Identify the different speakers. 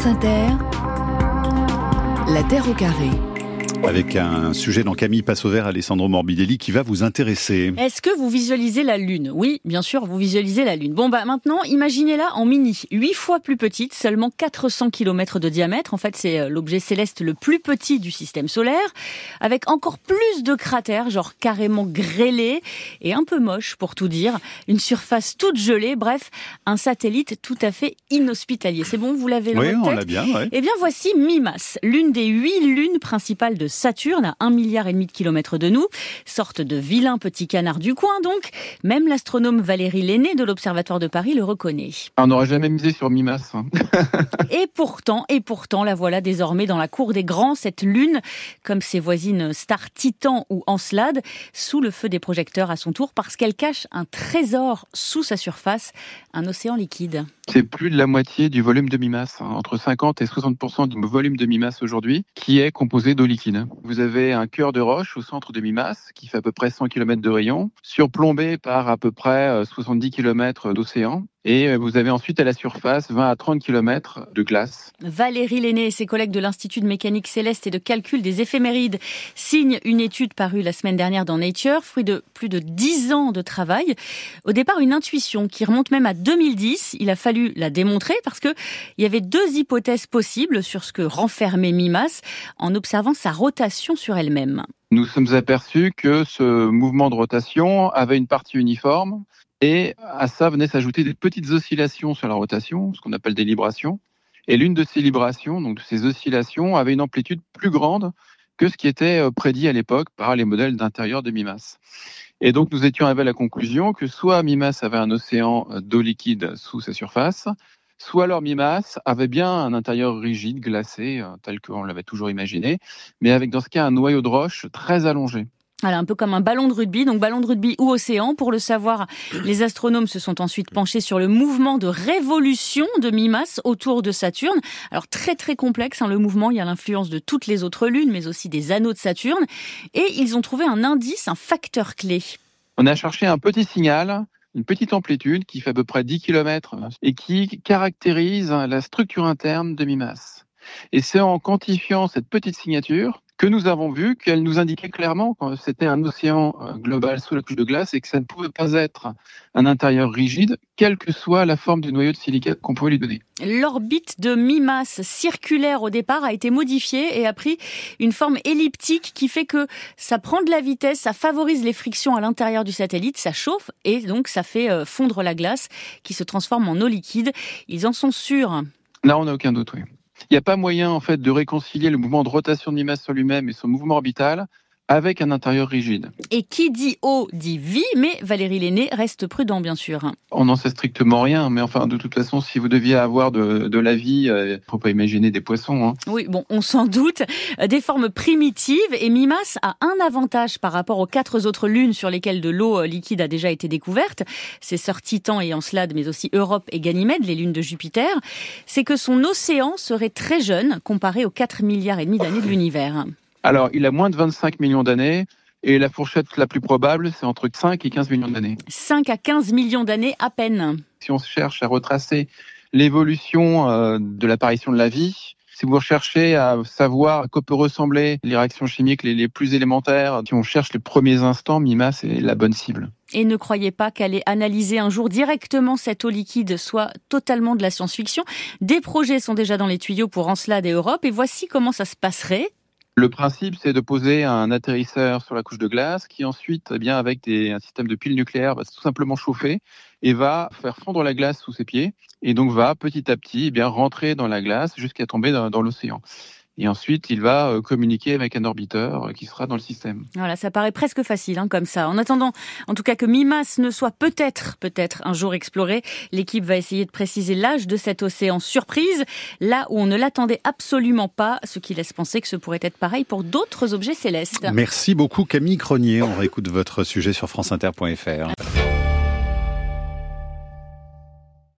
Speaker 1: France Inter, La Terre au carré
Speaker 2: avec un sujet dans Camille Passe au vert, Alessandro Morbidelli, qui va vous intéresser.
Speaker 3: Est-ce que vous visualisez la Lune? Oui, bien sûr, vous visualisez la Lune. Bon, bah maintenant, imaginez-la en mini, huit fois plus petite, seulement 400 km de diamètre. En fait, c'est euh, l'objet céleste le plus petit du système solaire, avec encore plus de cratères, genre carrément grêlés, et un peu moche, pour tout dire. Une surface toute gelée, bref, un satellite tout à fait inhospitalier. C'est bon, vous l'avez
Speaker 2: Oui, on l'a bien, ouais.
Speaker 3: Eh bien, voici Mimas, l'une des huit lunes principales de Saturne, à un milliard et demi de kilomètres de nous. Sorte de vilain petit canard du coin, donc. Même l'astronome Valérie Lenné de l'Observatoire de Paris le reconnaît.
Speaker 4: On n'aurait jamais misé sur Mimas. Hein.
Speaker 3: et pourtant, et pourtant, la voilà désormais dans la cour des grands, cette lune, comme ses voisines Star Titan ou Encelade, sous le feu des projecteurs à son tour, parce qu'elle cache un trésor sous sa surface, un océan liquide.
Speaker 4: C'est plus de la moitié du volume de Mimas, hein, entre 50 et 60% du volume de Mimas aujourd'hui, qui est composé d'eau liquide. Vous avez un cœur de roche au centre de Mimas, qui fait à peu près 100 km de rayon, surplombé par à peu près 70 euh, km d'océan. Et euh, vous avez ensuite à la surface 20 à 30 km de glace.
Speaker 3: Valérie Lenné et ses collègues de l'Institut de mécanique céleste et de calcul des éphémérides signent une étude parue la semaine dernière dans Nature, fruit de plus de 10 ans de travail. Au départ, une intuition qui remonte même à 2010. Il a fallu la démontrer parce que il y avait deux hypothèses possibles sur ce que renfermait Mimas en observant sa rotation sur elle-même.
Speaker 4: Nous sommes aperçus que ce mouvement de rotation avait une partie uniforme et à ça venaient s'ajouter des petites oscillations sur la rotation, ce qu'on appelle des librations. Et l'une de ces librations, donc de ces oscillations, avait une amplitude plus grande que ce qui était euh, prédit à l'époque par les modèles d'intérieur de Mimas. Et donc nous étions arrivés à la conclusion que soit Mimas avait un océan euh, d'eau liquide sous sa surface, soit alors Mimas avait bien un intérieur rigide, glacé, euh, tel qu'on l'avait toujours imaginé, mais avec dans ce cas un noyau de roche très allongé.
Speaker 3: Voilà, un peu comme un ballon de rugby, donc ballon de rugby ou océan. Pour le savoir, les astronomes se sont ensuite penchés sur le mouvement de révolution de Mimas autour de Saturne. Alors très très complexe, hein, le mouvement, il y a l'influence de toutes les autres lunes, mais aussi des anneaux de Saturne. Et ils ont trouvé un indice, un facteur clé.
Speaker 4: On a cherché un petit signal, une petite amplitude qui fait à peu près 10 km et qui caractérise la structure interne de Mimas. Et c'est en quantifiant cette petite signature que nous avons vu qu'elle nous indiquait clairement que c'était un océan euh, global sous la couche de glace et que ça ne pouvait pas être un intérieur rigide, quelle que soit la forme du noyau de silicate qu'on pouvait lui donner.
Speaker 3: L'orbite de mi-masse circulaire au départ a été modifiée et a pris une forme elliptique qui fait que ça prend de la vitesse, ça favorise les frictions à l'intérieur du satellite, ça chauffe et donc ça fait euh, fondre la glace qui se transforme en eau liquide. Ils en sont sûrs.
Speaker 4: Là, on n'a aucun doute, oui. Il n'y a pas moyen en fait de réconcilier le mouvement de rotation de Mimas sur lui-même et son mouvement orbital avec un intérieur rigide.
Speaker 3: Et qui dit eau dit vie, mais Valérie Lenné reste prudent, bien sûr.
Speaker 4: On n'en sait strictement rien, mais enfin, de toute façon, si vous deviez avoir de, la vie, il euh, ne faut pas imaginer des poissons. Hein.
Speaker 3: Oui, bon, on s'en doute. Des formes primitives, et Mimas a un avantage par rapport aux quatre autres lunes sur lesquelles de l'eau euh, liquide a déjà été découverte, c'est Sœur Titan et Encelade, mais aussi Europe et Ganymède, les lunes de Jupiter, c'est que son océan serait très jeune comparé aux 4 milliards et demi d'années de l'univers.
Speaker 4: Alors, il a moins de 25 millions d'années. Et la fourchette la plus probable, c'est entre 5 et 15 millions d'années.
Speaker 3: 5 à 15 millions d'années à peine.
Speaker 4: Si on cherche à retracer l'évolution euh, de l'apparition de la vie, si vous recherchez à savoir à quoi peut ressembler les réactions chimiques les, plus élémentaires, si on cherche les premiers instants, Mima, c'est la bonne cible.
Speaker 3: Et ne croyez pas qu'aller analyser un jour directement cette eau liquide soit totalement de la science-fiction. Des projets sont déjà dans les tuyaux pour Encelade et Europe, et voici comment ça se passerait.
Speaker 4: Le principe, c'est de poser un atterrisseur sur la couche de glace qui ensuite, eh bien, avec un système de piles nucléaires, va tout simplement chauffer et va faire fondre la glace sous ses pieds et donc va petit à petit eh bien, rentrer dans la glace jusqu'à tomber dans l'océan et ensuite il va euh, communiquer avec un orbiteur euh, qui sera dans le système.
Speaker 3: Voilà, ça paraît presque facile hein, comme ça. En attendant, en tout cas que Mimas ne soit peut-être, peut-être un jour exploré, l'équipe va essayer de préciser l'âge de cet océan surprise, là où on ne l'attendait absolument pas, ce qui laisse penser que ce pourrait être pareil pour d'autres objets célestes.
Speaker 2: Merci beaucoup Camille Cronier. On réécoute votre sujet sur franceinter.fr.